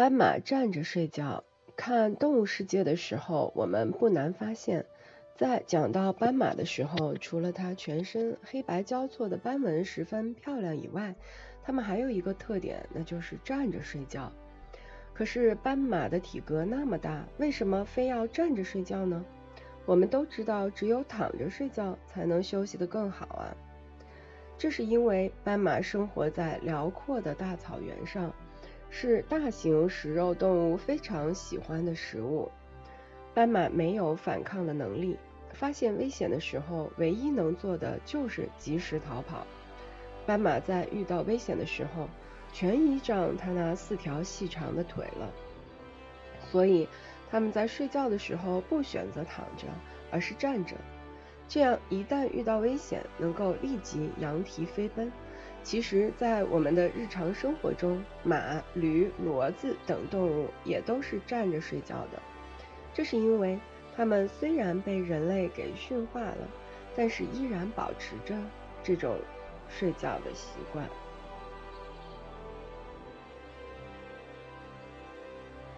斑马站着睡觉。看动物世界的时候，我们不难发现，在讲到斑马的时候，除了它全身黑白交错的斑纹十分漂亮以外，它们还有一个特点，那就是站着睡觉。可是斑马的体格那么大，为什么非要站着睡觉呢？我们都知道，只有躺着睡觉才能休息得更好啊。这是因为斑马生活在辽阔的大草原上。是大型食肉动物非常喜欢的食物。斑马没有反抗的能力，发现危险的时候，唯一能做的就是及时逃跑。斑马在遇到危险的时候，全依仗它那四条细长的腿了。所以，它们在睡觉的时候不选择躺着，而是站着。这样，一旦遇到危险，能够立即扬蹄飞奔。其实，在我们的日常生活中，马、驴、骡子等动物也都是站着睡觉的。这是因为它们虽然被人类给驯化了，但是依然保持着这种睡觉的习惯。